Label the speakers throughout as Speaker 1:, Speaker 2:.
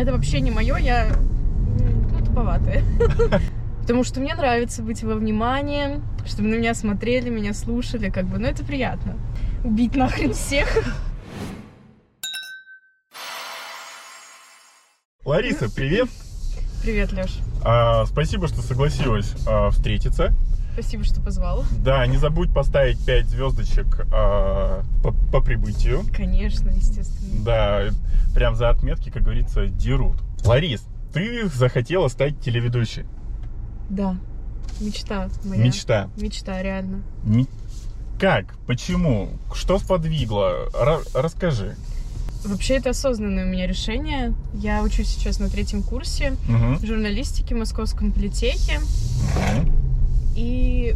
Speaker 1: Это вообще не мое, я ну, туповатая. Потому что мне нравится быть во внимании, чтобы на меня смотрели, меня слушали, как бы, ну это приятно. Убить нахрен всех.
Speaker 2: Лариса, привет!
Speaker 1: Привет, Леш.
Speaker 2: А, спасибо, что согласилась а, встретиться.
Speaker 1: Спасибо, что позвал.
Speaker 2: Да, не забудь поставить 5 звездочек а, по, по прибытию.
Speaker 1: Конечно, естественно.
Speaker 2: Да, прям за отметки, как говорится, дерут. Ларис, ты захотела стать телеведущей.
Speaker 1: Да. Мечта моя.
Speaker 2: Мечта.
Speaker 1: Мечта, реально.
Speaker 2: М- Как? Почему? Что сподвигло? Ра- расскажи.
Speaker 1: Вообще, это осознанное у меня решение. Я учусь сейчас на третьем курсе
Speaker 2: Мгм.
Speaker 1: журналистики в Московском политехе.
Speaker 2: Мгм.
Speaker 1: И,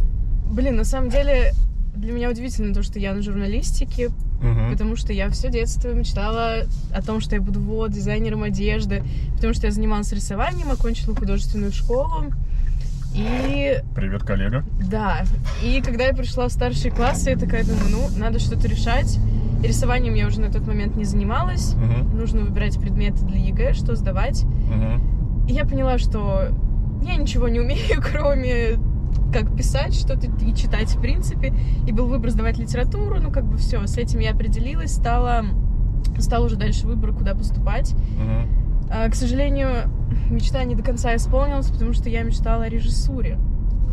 Speaker 1: блин, на самом деле, для меня удивительно то, что я на журналистике,
Speaker 2: Мгм.
Speaker 1: потому что я все детство мечтала о том, что я буду вот дизайнером одежды, потому что я занималась рисованием, окончила художественную школу. И
Speaker 2: Привет, коллега.
Speaker 1: да, и когда я пришла в старшие классы, я такая думаю, ну, надо что-то решать. И рисованием я уже на тот момент не занималась.
Speaker 2: Мгм.
Speaker 1: Нужно выбирать предметы для ЕГЭ, что сдавать.
Speaker 2: Мгм.
Speaker 1: И я поняла, что я ничего не умею, кроме как писать что-то и читать, в принципе. И был выбор сдавать литературу, ну, как бы все, с этим я определилась, стала, стал уже дальше выбор, куда поступать.
Speaker 2: Мгм.
Speaker 1: А, к сожалению, мечта не до конца исполнилась, потому что я мечтала о режиссуре.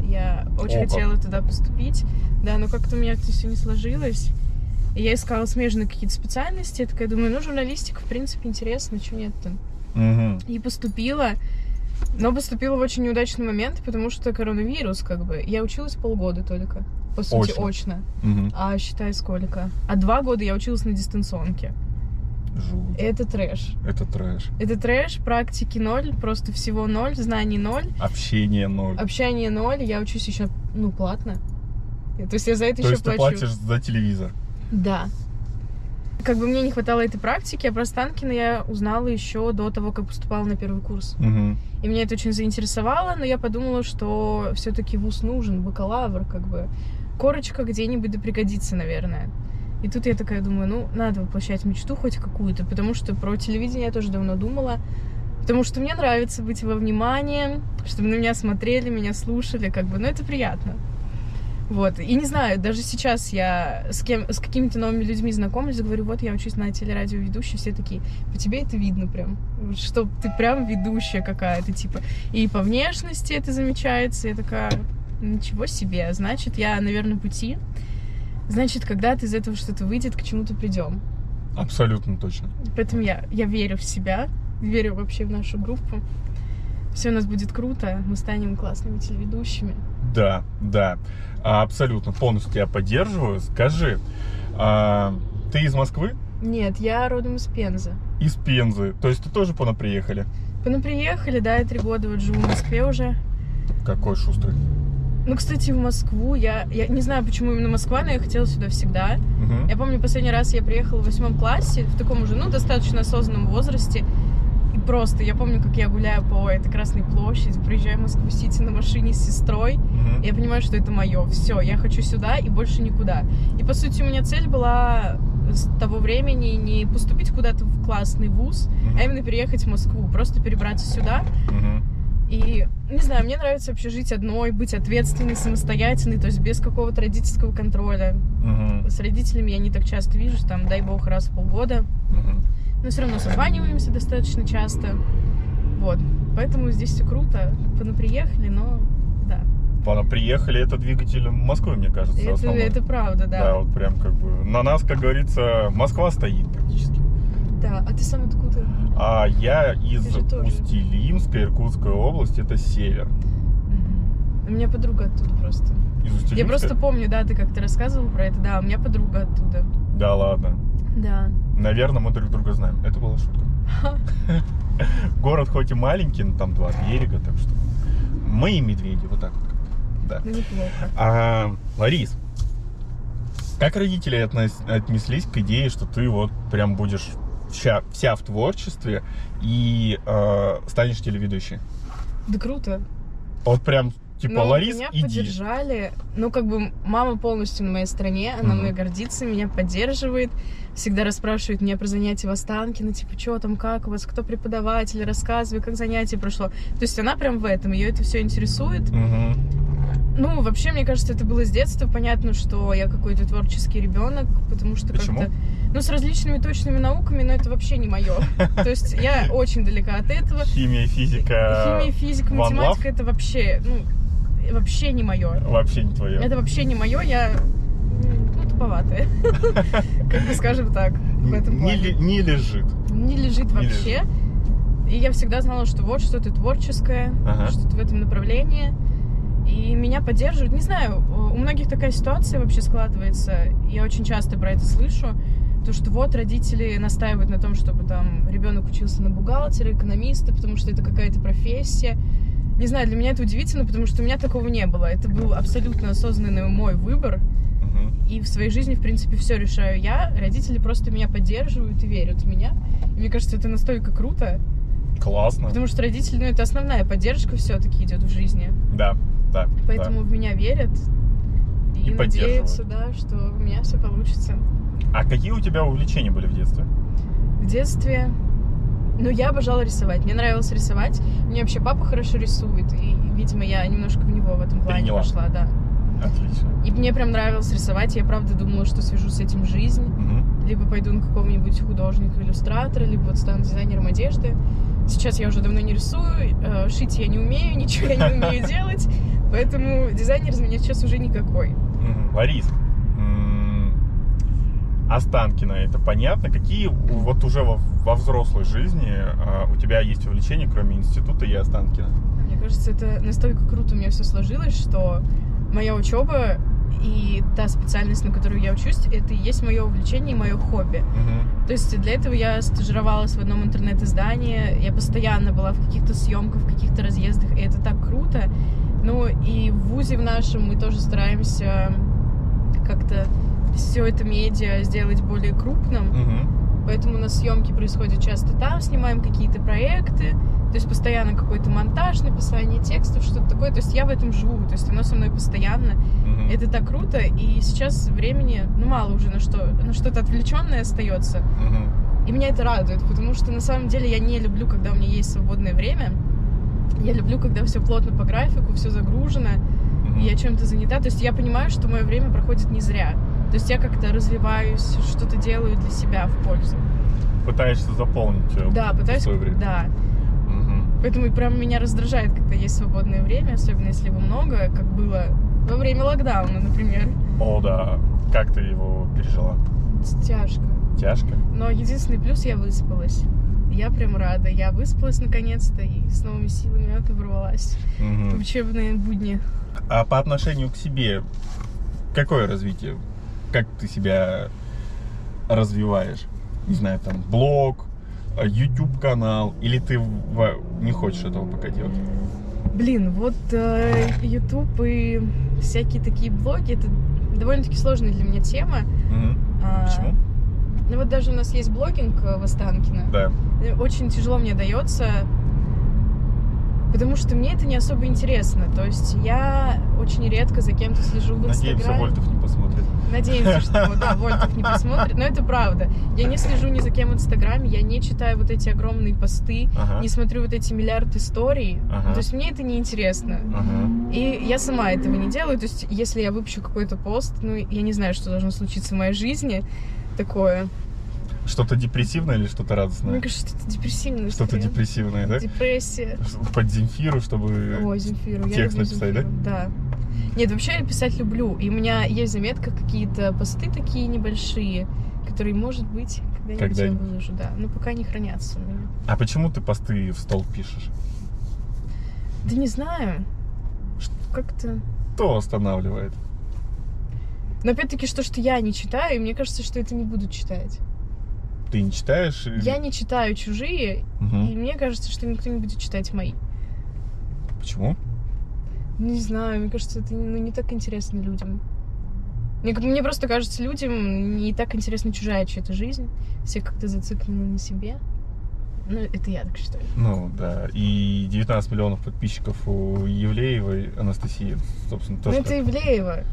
Speaker 1: Я очень
Speaker 2: О, как.
Speaker 1: хотела туда поступить, да, но как-то у меня это все не сложилось. И я искала смежные какие-то специальности, я такая думаю, ну, журналистика, в принципе, интересно, что нет-то.
Speaker 2: Мгм.
Speaker 1: И поступила, но поступила в очень неудачный момент, потому что коронавирус, как бы. Я училась полгода только, по сути,
Speaker 2: Очно.
Speaker 1: очно.
Speaker 2: Мгм.
Speaker 1: А считай сколько? А два года я училась на дистанционке.
Speaker 2: Жуть.
Speaker 1: Это трэш.
Speaker 2: Это трэш.
Speaker 1: Это трэш, практики ноль, просто всего ноль, знаний ноль,
Speaker 2: Общение ноль.
Speaker 1: общение ноль, я учусь еще, ну, платно. То есть я за это
Speaker 2: То
Speaker 1: еще
Speaker 2: есть ты
Speaker 1: плачу.
Speaker 2: платишь за телевизор.
Speaker 1: Да. Как бы мне не хватало этой практики, а про Станкина я узнала еще до того, как поступала на первый курс.
Speaker 2: Мгм.
Speaker 1: И меня это очень заинтересовало, но я подумала, что все-таки вуз нужен, бакалавр, как бы. Корочка где-нибудь да пригодится, наверное. И тут я такая думаю, ну, надо воплощать мечту хоть какую-то, потому что про телевидение я тоже давно думала. Потому что мне нравится быть во внимании, чтобы на меня смотрели, меня слушали, как бы, ну, это приятно. Вот. И не знаю, даже сейчас я с, кем, с какими-то новыми людьми знакомлюсь, говорю, вот я учусь на телерадиоведущей, все такие, по тебе это видно прям, что ты прям ведущая какая-то, типа. И по внешности это замечается, я такая, ничего себе, значит, я на верном пути. Значит, когда-то из этого что-то выйдет, к чему-то придем.
Speaker 2: Абсолютно точно.
Speaker 1: Поэтому я, я верю в себя, верю вообще в нашу группу. Все у нас будет круто, мы станем классными телеведущими.
Speaker 2: Да, да. Абсолютно. Полностью тебя поддерживаю. Скажи, а, ты из Москвы?
Speaker 1: Нет, я родом из Пензы.
Speaker 2: Из Пензы. То есть ты тоже пона приехали?
Speaker 1: Ну, приехали, да, я три года вот живу в Москве уже.
Speaker 2: Какой шустрый.
Speaker 1: Ну, кстати, в Москву я... Я не знаю, почему именно Москва, но я хотела сюда всегда.
Speaker 2: Мгм.
Speaker 1: Я помню, последний раз я приехала в восьмом классе, в таком уже, ну, достаточно осознанном возрасте. И просто, я помню, как я гуляю по этой Красной площади, приезжаю в Москву-Сити на машине с сестрой.
Speaker 2: Мгм.
Speaker 1: Я понимаю, что это мое. Все, я хочу сюда и больше никуда. И по сути у меня цель была с того времени не поступить куда-то в классный вуз,
Speaker 2: Мгм.
Speaker 1: а именно переехать в Москву, просто перебраться сюда.
Speaker 2: Мгм.
Speaker 1: И, не знаю, мне нравится вообще жить одной, быть ответственной, самостоятельной, то есть без какого-то родительского контроля.
Speaker 2: Мгм.
Speaker 1: С родителями я не так часто вижусь, там, дай бог, раз в полгода.
Speaker 2: Мгм.
Speaker 1: Но все равно созваниваемся достаточно часто. Вот. Поэтому здесь все круто. Понаприехали, но да.
Speaker 2: Пона приехали, это двигатель Москвы, мне кажется,
Speaker 1: Это,
Speaker 2: основной.
Speaker 1: это правда, да.
Speaker 2: Да, вот прям как бы на нас, как говорится, Москва стоит практически.
Speaker 1: Да, а ты сам откуда?
Speaker 2: А я из. Усть-Илимска, Иркутская область, это север.
Speaker 1: У меня подруга оттуда просто.
Speaker 2: Из Усть-Илимска?
Speaker 1: Я просто помню, да, ты как-то рассказывал про это. Да, у меня подруга оттуда.
Speaker 2: Да ладно.
Speaker 1: Да.
Speaker 2: Наверное, мы друг друга знаем. Это была шутка. Город хоть и маленький, но там два берега, так что мы и медведи, вот так вот. Да.
Speaker 1: Ну.
Speaker 2: А, Ларис, как родители относ- отнеслись к идее, что ты вот прям будешь вся, вся в творчестве и э, станешь телеведущей?
Speaker 1: Да круто.
Speaker 2: Вот прям Типа,
Speaker 1: Но
Speaker 2: Ларис,
Speaker 1: меня
Speaker 2: иди.
Speaker 1: поддержали. Ну, как бы мама полностью на моей стороне, она
Speaker 2: Мгм.
Speaker 1: мной гордится, меня поддерживает. Всегда расспрашивает меня про занятия в Останкино, типа, что там, как у вас, кто преподаватель, рассказывай, как занятие прошло. То есть она прям в этом, ее это все интересует.
Speaker 2: Мгм.
Speaker 1: Ну, вообще, мне кажется, это было с детства. Понятно, что я какой-то творческий ребенок, потому что как-то... Ну, с различными точными науками, но это вообще не мое. То есть я очень далека от этого.
Speaker 2: Химия, физика.
Speaker 1: Химия, физика, математика это вообще, ну, вообще не мое.
Speaker 2: Вообще не твое.
Speaker 1: Это вообще не мое, я ну, туповатая. Как бы скажем так,
Speaker 2: не, лежит.
Speaker 1: Не лежит вообще. И я всегда знала, что вот что-то творческое, что-то в этом направлении. И меня поддерживают. Не знаю, у многих такая ситуация вообще складывается. Я очень часто про это слышу. То, что вот родители настаивают на том, чтобы там ребенок учился на бухгалтера, экономиста, потому что это какая-то профессия. Не знаю, для меня это удивительно, потому что у меня такого не было. Это был абсолютно осознанный мой выбор. И в своей жизни, в принципе, все решаю я. Родители просто меня поддерживают и верят в меня. И мне кажется, это настолько круто.
Speaker 2: Классно.
Speaker 1: Потому что родители, ну, это основная поддержка все-таки идет в жизни.
Speaker 2: Да, да.
Speaker 1: Поэтому в меня верят. И,
Speaker 2: И
Speaker 1: надеются, да, что у меня все получится.
Speaker 2: да. А какие у тебя увлечения были в детстве?
Speaker 1: В детстве, ну, я обожала рисовать. Мне нравилось рисовать. Мне вообще папа хорошо рисует. И, видимо, я немножко в него в этом плане
Speaker 2: Переняла.
Speaker 1: пошла, да.
Speaker 2: Отлично.
Speaker 1: И мне прям нравилось рисовать. Я правда думала, что свяжу с этим жизнь.
Speaker 2: Мгм.
Speaker 1: либо пойду на какого-нибудь художника-иллюстратора, либо вот стану дизайнером одежды. Сейчас я уже давно не рисую, э, шить я не умею, ничего я не умею делать, поэтому дизайнер из меня сейчас уже никакой.
Speaker 2: Мгм. Останкино, это понятно. Какие вот уже во, во взрослой жизни а, у тебя есть увлечения, кроме института и Останкина?
Speaker 1: Мне кажется, это настолько круто у меня все сложилось, что моя учеба и та специальность, на которую я учусь, это и есть мое увлечение и мое хобби.
Speaker 2: Мгм.
Speaker 1: То есть для этого я стажировалась в одном интернет-издании, я постоянно была в каких-то съемках, в каких-то разъездах, и это так круто. Ну и в ВУЗе в нашем мы тоже стараемся как-то все это медиа сделать более крупным,
Speaker 2: Мгм.
Speaker 1: поэтому у нас съемки происходят часто там, снимаем какие-то проекты, то есть постоянно какой-то монтаж, написание текстов, что-то такое, то есть я в этом живу, то есть оно со мной постоянно,
Speaker 2: Мгм.
Speaker 1: это так круто, и сейчас времени, ну, мало уже на что, на что-то отвлеченное остается.
Speaker 2: Мгм.
Speaker 1: И меня это радует, потому что на самом деле я не люблю, когда у меня есть свободное время. Я люблю, когда все плотно по графику, все загружено,
Speaker 2: Мгм.
Speaker 1: и я чем-то занята. То есть я понимаю, что мое время проходит не зря. То есть я как-то развиваюсь, что-то делаю для себя в пользу.
Speaker 2: Пытаешься заполнить э,
Speaker 1: Да, пытаюсь.
Speaker 2: свое время.
Speaker 1: Да.
Speaker 2: Мгм.
Speaker 1: Поэтому прям меня раздражает, когда есть свободное время, особенно если его много, как было во время локдауна, например.
Speaker 2: О, да. Как ты его пережила?
Speaker 1: Тяжко.
Speaker 2: Тяжко?
Speaker 1: Но единственный плюс я выспалась. Я прям рада. Я выспалась наконец-то и с новыми силами отобралась в
Speaker 2: Мгм.
Speaker 1: учебные будни.
Speaker 2: А по отношению к себе, какое развитие? Как ты себя развиваешь? Не знаю, там, блог, э, YouTube канал, или ты не хочешь этого пока делать?
Speaker 1: Блин, вот э, YouTube и всякие такие блоги, это довольно-таки сложная для меня тема.
Speaker 2: Мгм.
Speaker 1: А,
Speaker 2: Почему?
Speaker 1: Ну вот даже у нас есть блогинг э, в Останкино.
Speaker 2: Да.
Speaker 1: Очень тяжело мне дается, потому что мне это не особо интересно. То есть я очень редко за кем-то слежу в
Speaker 2: Надеемся,
Speaker 1: Инстаграме.
Speaker 2: Вольтов не посмотрит.
Speaker 1: Надеемся, что да, Вольтов не посмотрит, но это правда. Я не слежу ни за кем в Инстаграме, я не читаю вот эти огромные посты,
Speaker 2: Ага.
Speaker 1: не смотрю вот эти миллиард историй.
Speaker 2: Ага.
Speaker 1: То есть мне это не интересно.
Speaker 2: Ага.
Speaker 1: И я сама этого не делаю. То есть если я выпущу какой-то пост, ну, я не знаю, что должно случиться в моей жизни такое.
Speaker 2: Что-то депрессивное или что-то радостное?
Speaker 1: Мне кажется, что это депрессивно.
Speaker 2: Что-то
Speaker 1: скорее.
Speaker 2: депрессивное, да?
Speaker 1: Депрессия.
Speaker 2: Под Земфиру, чтобы...
Speaker 1: Ой, Земфиру. Я
Speaker 2: текст
Speaker 1: люблю
Speaker 2: написать,
Speaker 1: Земфиру. Да? Нет, вообще я писать люблю. И у меня есть заметка, какие-то посты такие небольшие, которые, может быть, когда-нибудь я
Speaker 2: Когда-нибудь.
Speaker 1: выложу, да. Но пока не хранятся у меня.
Speaker 2: А почему ты посты в стол пишешь?
Speaker 1: Да не знаю. Как-то...
Speaker 2: Кто останавливает?
Speaker 1: Но опять-таки, что, что я не читаю, и мне кажется, что это не буду читать.
Speaker 2: Ты не читаешь? или-
Speaker 1: Я не читаю чужие,
Speaker 2: Мгм.
Speaker 1: и мне кажется, что никто не будет читать мои.
Speaker 2: Почему?
Speaker 1: Не знаю, мне кажется, это ну, не так интересно людям. Мне, мне просто кажется, людям не так интересна чужая чья-то жизнь. Все как-то зациклены на себе. Ну, это я так считаю.
Speaker 2: Ну, да. И 19 миллионов подписчиков у Евлеевой Анастасии, собственно,
Speaker 1: Ну,
Speaker 2: тоже.
Speaker 1: это Ивлеева.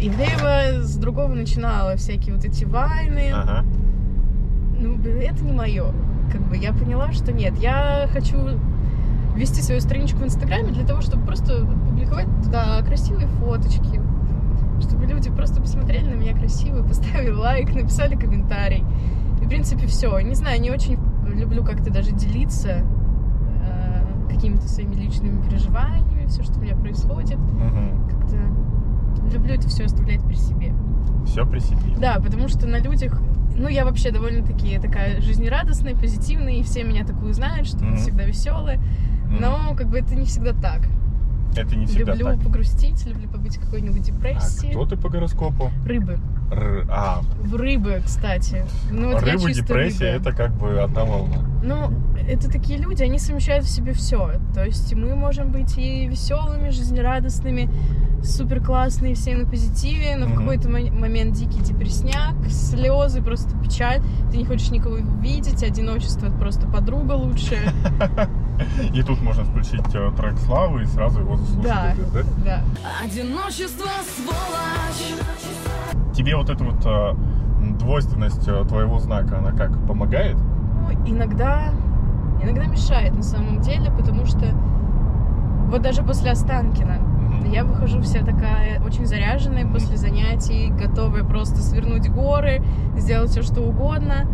Speaker 1: Ивлеева с другого начинала всякие вот эти вайны.
Speaker 2: Ага.
Speaker 1: Ну, это не мое. Как бы я поняла, что нет. Я хочу вести свою страничку в Инстаграме для того, чтобы просто публиковать туда красивые фоточки. Чтобы люди просто посмотрели на меня красиво, поставили лайк, написали комментарий. И, в принципе, все. Не знаю, не очень люблю как-то даже делиться э, какими-то своими личными переживаниями, все, что у меня происходит.
Speaker 2: Угу.
Speaker 1: Как-то люблю это все оставлять при себе.
Speaker 2: Все при себе.
Speaker 1: Да, потому что на людях, ну, я вообще довольно-таки такая жизнерадостная, позитивная, и все меня такую знают, что
Speaker 2: Мгм.
Speaker 1: всегда веселая. Но, как бы, это не всегда так.
Speaker 2: Это не всегда
Speaker 1: люблю
Speaker 2: так.
Speaker 1: погрустить, люблю побыть в какой-нибудь
Speaker 2: А
Speaker 1: депрессии.
Speaker 2: кто ты по гороскопу?
Speaker 1: Рыбы.
Speaker 2: Р- А,
Speaker 1: В рыбы, кстати. Ну, вот чисто
Speaker 2: депрессия,
Speaker 1: рыба.
Speaker 2: это как бы одна волна.
Speaker 1: Ну, это такие люди, они совмещают в себе все. То есть мы можем быть и веселыми, жизнерадостными, супер классные, все на позитиве, но
Speaker 2: Мгм.
Speaker 1: в какой-то мо- момент дикий депресняк, слезы, просто печаль. Ты не хочешь никого видеть, одиночество это просто подруга лучшая.
Speaker 2: И тут можно включить э, трек Славы и сразу его заслушать.
Speaker 1: Да.
Speaker 2: да?
Speaker 1: Да.
Speaker 3: Одиночество, сволочь.
Speaker 2: Тебе вот эта вот э, двойственность э, твоего знака, она как, помогает?
Speaker 1: Ну, иногда, иногда мешает на самом деле, потому что вот даже после Останкина. Я выхожу вся такая очень заряженная после занятий, готовая просто свернуть горы, сделать все что угодно.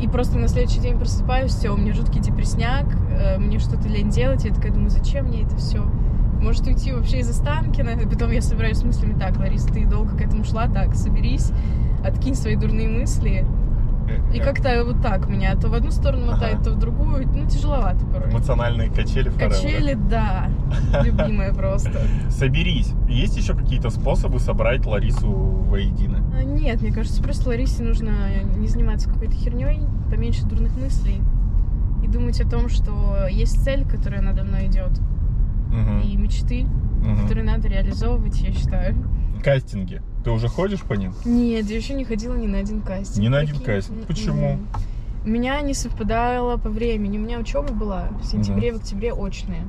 Speaker 1: И просто на следующий день просыпаюсь, все, у меня жуткий депресняк, э, мне что-то лень делать, я такая думаю, зачем мне это все? Может уйти вообще из Останкина? И потом я собираюсь с мыслями, так, Ларис, ты долго к этому шла, так, соберись, откинь свои дурные мысли. И как-то вот так меня то в одну сторону мотает,
Speaker 2: Ага.
Speaker 1: то в другую. Ну, тяжеловато порой.
Speaker 2: Эмоциональные качели да?
Speaker 1: Качели, да, любимая просто.
Speaker 2: Соберись. Есть еще какие-то способы собрать Ларису воедино?
Speaker 1: А, Нет, мне кажется, просто Ларисе нужно не заниматься какой-то херней, поменьше дурных мыслей и думать о том, что есть цель, которая надо мной идет, и мечты, которые надо реализовывать, я считаю.
Speaker 2: Кастинги. Ты уже ходишь по ним?
Speaker 1: Нет, я еще не ходила ни на один кастинг.
Speaker 2: Ни на один
Speaker 1: Прикинь?
Speaker 2: кастинг?
Speaker 1: М-м.
Speaker 2: Почему?
Speaker 1: У меня не совпадало по времени. У меня учеба была в сентябре, в октябре очная.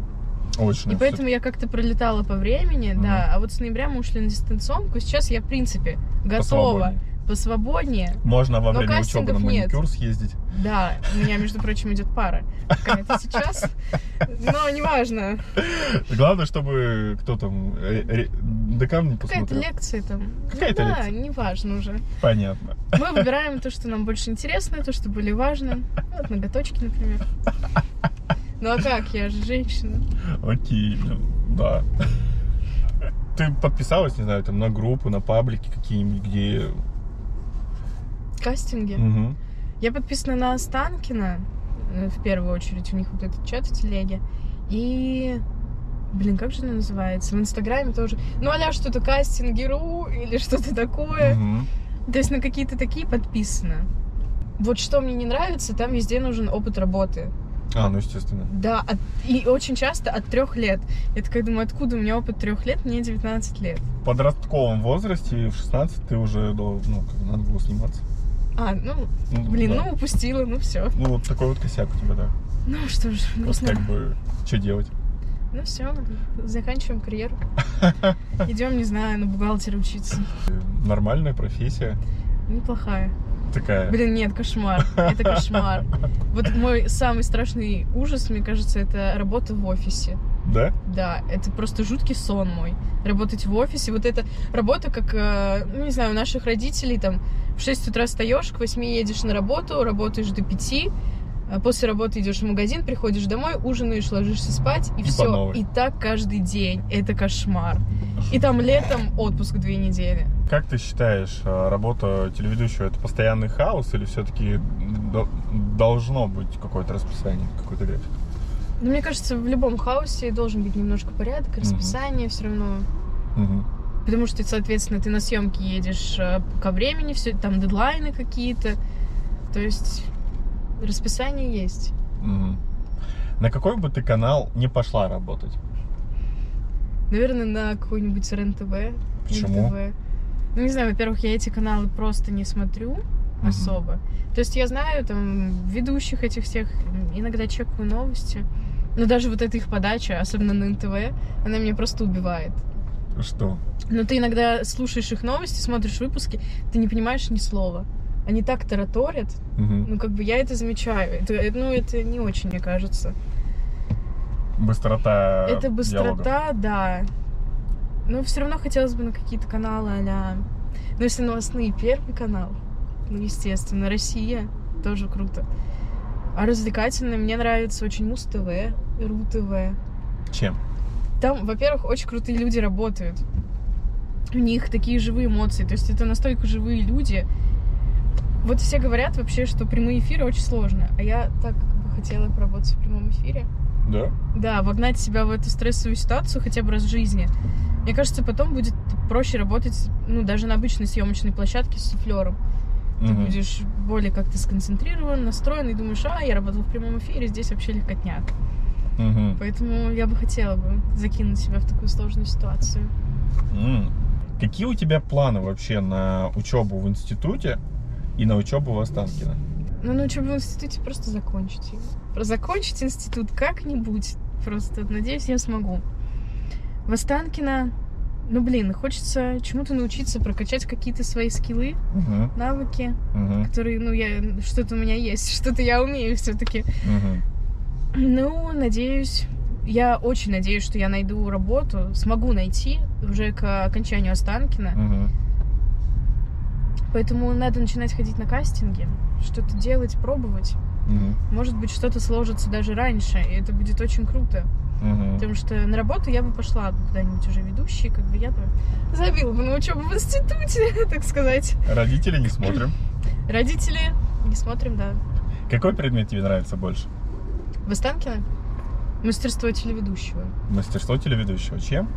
Speaker 2: Очень.
Speaker 1: И поэтому я как-то пролетала по времени,
Speaker 2: Мгм.
Speaker 1: да. А вот с ноября мы ушли на дистанционку. Сейчас я, в принципе, готова
Speaker 2: Посвободнее. Можно во время учебы на
Speaker 1: кастингов нет.
Speaker 2: маникюр съездить.
Speaker 1: Да, у меня, между прочим, идет пара. Какая-то сейчас. Но неважно.
Speaker 2: Главное, чтобы кто там, э, декан не
Speaker 1: Какая-то
Speaker 2: посмотрел.
Speaker 1: лекция там.
Speaker 2: Какая-то
Speaker 1: Ну да,
Speaker 2: лекция.
Speaker 1: неважно уже.
Speaker 2: Понятно.
Speaker 1: Мы выбираем то, что нам больше интересно, то, что более важно. Вот ноготочки, например. Ну а как? Я же женщина.
Speaker 2: Окей, ну, да. Ты подписалась, не знаю, там на группу, на паблики какие-нибудь, где...
Speaker 1: Кастинги.
Speaker 2: Мгм.
Speaker 1: Я подписана на Останкина, э, в первую очередь, у них вот этот чат в телеге. И... Блин, как же она называется? В Инстаграме тоже. Ну, а что-то кастингеру или что-то такое.
Speaker 2: Мгм.
Speaker 1: То есть на какие-то такие подписано. Вот что мне не нравится, там везде нужен опыт работы.
Speaker 2: А, ну естественно.
Speaker 1: Да, от- и очень часто от трех лет. Я такая думаю, откуда у меня опыт трех лет? Мне 19 лет.
Speaker 2: В подростковом возрасте, в 16, ты уже, ну, как надо было сниматься.
Speaker 1: А, ну,
Speaker 2: Ну,
Speaker 1: блин,
Speaker 2: да.
Speaker 1: ну упустила, ну все.
Speaker 2: Ну, вот такой вот косяк у тебя, да.
Speaker 1: Ну что ж,
Speaker 2: Вот
Speaker 1: грустно.
Speaker 2: как бы, что делать?
Speaker 1: Ну все, заканчиваем карьеру. Идем, не знаю, на бухгалтера учиться.
Speaker 2: Нормальная профессия
Speaker 1: Неплохая.
Speaker 2: такая.
Speaker 1: Блин, нет, кошмар. Это кошмар. Вот мой самый страшный ужас, мне кажется, это работа в офисе.
Speaker 2: Да?
Speaker 1: Да, это просто жуткий сон мой. Работать в офисе. Вот эта работа, как, э, ну, не знаю, у наших родителей, там, в 6 утра встаешь, к 8 едешь на работу, работаешь до 5, а после работы идешь в магазин, приходишь домой, ужинаешь, ложишься спать, и,
Speaker 2: И
Speaker 1: все. И так каждый день. Это кошмар. И там летом отпуск две недели.
Speaker 2: Как ты считаешь, э, работа телеведущего это постоянный хаос или все-таки должно быть какое-то расписание, какой-то график?
Speaker 1: Но мне кажется, в любом хаосе должен быть немножко порядок, расписание все равно.
Speaker 2: Мгм.
Speaker 1: Потому что, соответственно, ты на съемки едешь э, ко времени, все там дедлайны какие-то. То есть расписание есть.
Speaker 2: Мгм. На какой бы ты канал не пошла работать?
Speaker 1: Наверное, на какой-нибудь РЕН-ТВ.
Speaker 2: Почему?
Speaker 1: НТВ. Ну, не знаю, во-первых, я эти каналы просто не смотрю.
Speaker 2: Мгм.
Speaker 1: особо. То есть я знаю там ведущих этих всех, иногда чекаю новости. Но даже вот эта их подача, особенно на НТВ, она меня просто убивает.
Speaker 2: Что?
Speaker 1: Но ты иногда слушаешь их новости, смотришь выпуски, ты не понимаешь ни слова. Они так тараторят,
Speaker 2: Мгм.
Speaker 1: ну как бы я это замечаю. Это, э, ну это не очень, мне кажется.
Speaker 2: Быстрота
Speaker 1: это быстрота, да. Но все равно хотелось бы на какие-то каналы а Ну если новостные, Первый канал, ну естественно, Россия, тоже круто. А развлекательные мне нравится очень Муз-ТВ, РУ-ТВ.
Speaker 2: Чем?
Speaker 1: Там, во-первых, очень крутые люди работают. У них такие живые эмоции. То есть это настолько живые люди. Вот все говорят вообще, что прямые эфиры очень сложно. А я так бы хотела поработать в прямом эфире.
Speaker 2: Да?
Speaker 1: Да, вогнать себя в эту стрессовую ситуацию хотя бы раз в жизни. Мне кажется, потом будет проще работать, ну, даже на обычной съемочной площадке с суфлером. Ты
Speaker 2: Мгм.
Speaker 1: будешь более как-то сконцентрирован, настроен и думаешь, а, я работал в прямом эфире, здесь вообще легкотня.
Speaker 2: Мгм.
Speaker 1: Поэтому я бы хотела бы закинуть себя в такую сложную ситуацию.
Speaker 2: М. Какие у тебя планы вообще на учебу в институте и на учебу в Останкино?
Speaker 1: Ну, на учебу в институте просто закончить его. Закончить институт как-нибудь. Просто, надеюсь, я смогу. В Останкино, ну, блин, хочется чему-то научиться, прокачать какие-то свои скиллы,
Speaker 2: Мгм.
Speaker 1: навыки,
Speaker 2: Мгм.
Speaker 1: которые, ну, я, что-то у меня есть, что-то я умею все-таки.
Speaker 2: Мгм.
Speaker 1: Ну, надеюсь, я очень надеюсь, что я найду работу, смогу найти уже к окончанию Останкина.
Speaker 2: Мгм.
Speaker 1: Поэтому надо начинать ходить на кастинги, что-то делать, пробовать.
Speaker 2: Мгм.
Speaker 1: Может быть, что-то сложится даже раньше, и это будет очень круто.
Speaker 2: Мгм.
Speaker 1: Потому что на работу я бы пошла бы куда-нибудь уже ведущей, как бы я бы забила бы на учебу в институте, так сказать.
Speaker 2: Родители не смотрим.
Speaker 1: Родители, не смотрим, да.
Speaker 2: Какой предмет тебе нравится больше?
Speaker 1: В Останкино мастерство телеведущего.
Speaker 2: Мастерство телеведущего. Чем?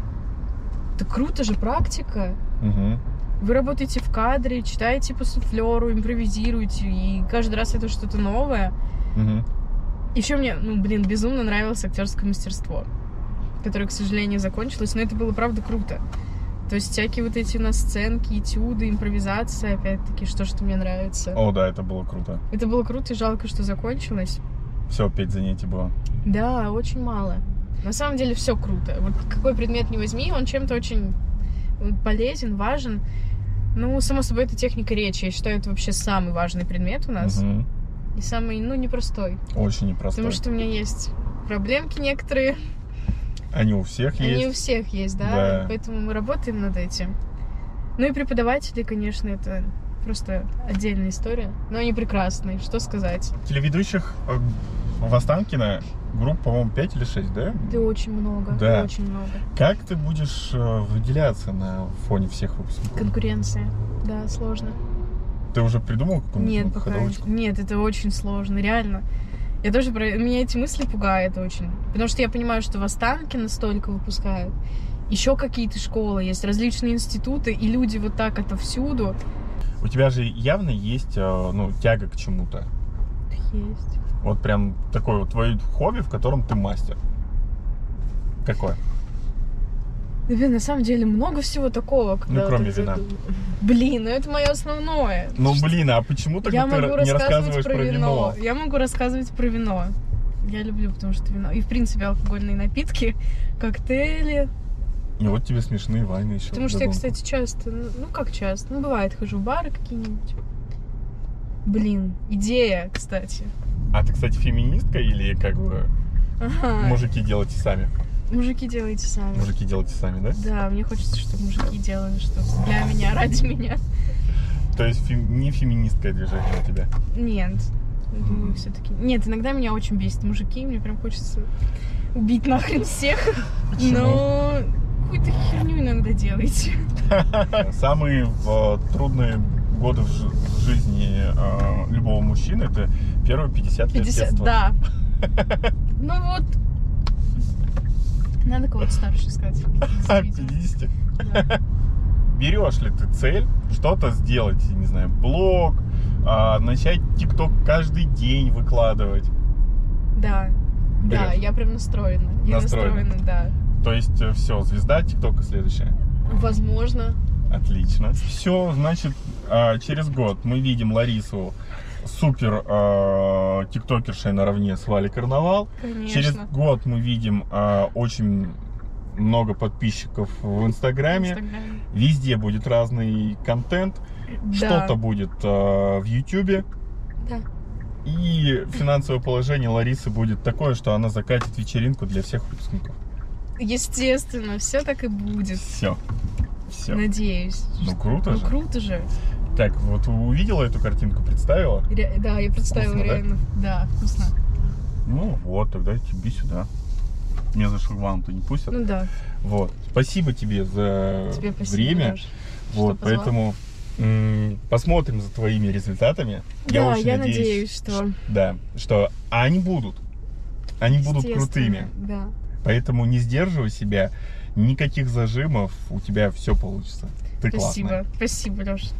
Speaker 1: Это круто же, практика.
Speaker 2: Мгм.
Speaker 1: Вы работаете в кадре, читаете по суфлеру, импровизируете, и каждый раз это что-то новое.
Speaker 2: Мгм.
Speaker 1: Еще мне, ну, блин, безумно нравилось актерское мастерство, которое, к сожалению, закончилось, но это было, правда, круто. То есть всякие вот эти у нас сценки, этюды, импровизация, опять-таки, что что мне нравится.
Speaker 2: О, да, это было круто.
Speaker 1: Это было круто и жалко, что закончилось.
Speaker 2: Все, пять занятий было.
Speaker 1: Да, очень мало. На самом деле все круто. Вот какой предмет не возьми, он чем-то очень полезен, важен. Ну, само собой, это техника речи. Я считаю, это вообще самый важный предмет у нас.
Speaker 2: Мгм.
Speaker 1: И самый, ну, непростой.
Speaker 2: Очень непростой.
Speaker 1: Потому что у меня есть проблемки некоторые.
Speaker 2: Они у всех
Speaker 1: Они у
Speaker 2: есть.
Speaker 1: всех есть, да?
Speaker 2: Да.
Speaker 1: Поэтому мы работаем над этим. Ну и преподаватели, конечно, это просто отдельная история. Но они прекрасные, что сказать.
Speaker 2: Телеведущих э, в Останкино групп, по-моему, 5 или 6, да?
Speaker 1: Да очень много,
Speaker 2: Да.
Speaker 1: очень много.
Speaker 2: Как ты будешь э, выделяться на фоне всех выпускников?
Speaker 1: Конкуренция, да, сложно.
Speaker 2: Ты уже придумал какую-нибудь
Speaker 1: Нет, пока
Speaker 2: ходовочку?
Speaker 1: нет, это очень сложно, реально. Я тоже про... Меня эти мысли пугают очень. Потому что я понимаю, что в Останкино столько выпускают. Еще какие-то школы есть, различные институты, и люди вот так отовсюду.
Speaker 2: У тебя же явно есть э, ну, тяга к чему-то.
Speaker 1: Есть.
Speaker 2: Вот прям такое вот твое хобби, в котором ты мастер. Какое?
Speaker 1: Да, блин, на самом деле много всего такого, когда вот
Speaker 2: кроме
Speaker 1: это
Speaker 2: вина.
Speaker 1: Блин, ну это мое основное.
Speaker 2: Ну
Speaker 1: Что-
Speaker 2: блин, а почему тогда ты
Speaker 1: могу
Speaker 2: не рассказываешь
Speaker 1: про,
Speaker 2: про
Speaker 1: вино.
Speaker 2: вино?
Speaker 1: Я могу рассказывать про вино. Я люблю, потому что вино. И в принципе алкогольные напитки, коктейли.
Speaker 2: И вот тебе смешные вайны еще.
Speaker 1: Потому что я, кстати, часто, ну ну, как часто, ну бывает, хожу в бары какие-нибудь. Блин, идея, кстати.
Speaker 2: А ты, кстати, феминистка или как бы
Speaker 1: Ага.
Speaker 2: мужики делайте сами?
Speaker 1: Мужики делайте сами.
Speaker 2: Мужики делайте сами, да?
Speaker 1: Да, мне хочется, чтобы мужики делали что-то для меня, ради меня.
Speaker 2: То есть фем- не феминистское движение у тебя.
Speaker 1: Нет.
Speaker 2: Мгм.
Speaker 1: все-таки. Нет, иногда меня очень бесит мужики, мне прям хочется убить нахрен всех.
Speaker 2: Почему?
Speaker 1: Но какую-то херню иногда делаете.
Speaker 2: Самые э, трудные годы в, жи- в жизни э, любого мужчины это первые 50 лет
Speaker 1: 50,
Speaker 2: детства.
Speaker 1: да. Ну вот. Надо кого-то старше искать.
Speaker 2: А,
Speaker 1: действительно.
Speaker 2: 50.
Speaker 1: Да.
Speaker 2: Берешь ли ты цель что-то сделать, не знаю, блог, а, начать ТикТок каждый день выкладывать.
Speaker 1: Да. Да,
Speaker 2: Берёшь.
Speaker 1: я прям настроена. Я
Speaker 2: Настроена.
Speaker 1: настроена, да.
Speaker 2: То есть все, звезда ТикТока следующая.
Speaker 1: Возможно.
Speaker 2: Отлично. Все, значит, а, через год мы видим Ларису супер а, тиктокершей наравне с Валей Карнавал.
Speaker 1: Конечно.
Speaker 2: Через год мы видим а, очень много подписчиков в Инстаграме.
Speaker 1: Инстаграме.
Speaker 2: Везде будет разный контент.
Speaker 1: Да.
Speaker 2: Что-то будет а, в Ютубе.
Speaker 1: Да.
Speaker 2: И финансовое положение Ларисы будет такое, что она закатит вечеринку для всех выпускников.
Speaker 1: Естественно, все так и будет.
Speaker 2: Все. Все.
Speaker 1: Надеюсь.
Speaker 2: Ну круто
Speaker 1: Ну
Speaker 2: же.
Speaker 1: круто же.
Speaker 2: Так, вот увидела эту картинку, представила?
Speaker 1: Ре- Да, я представила
Speaker 2: Вкусно, да?
Speaker 1: реально. Да, вкусно.
Speaker 2: Ну вот, тогда тебе сюда. Меня за шлагбаум-то не пустят.
Speaker 1: Ну да.
Speaker 2: Вот. Спасибо тебе за
Speaker 1: Тебе спасибо.
Speaker 2: время.
Speaker 1: Что
Speaker 2: вот, поэтому посмотрим за твоими результатами.
Speaker 1: Да,
Speaker 2: очень
Speaker 1: я надеюсь, что...
Speaker 2: Да, что они будут. Они будут крутыми.
Speaker 1: Да.
Speaker 2: Поэтому не сдерживай себя, никаких зажимов, у тебя все получится. Ты
Speaker 1: Спасибо.
Speaker 2: классная.
Speaker 1: Спасибо, Леш.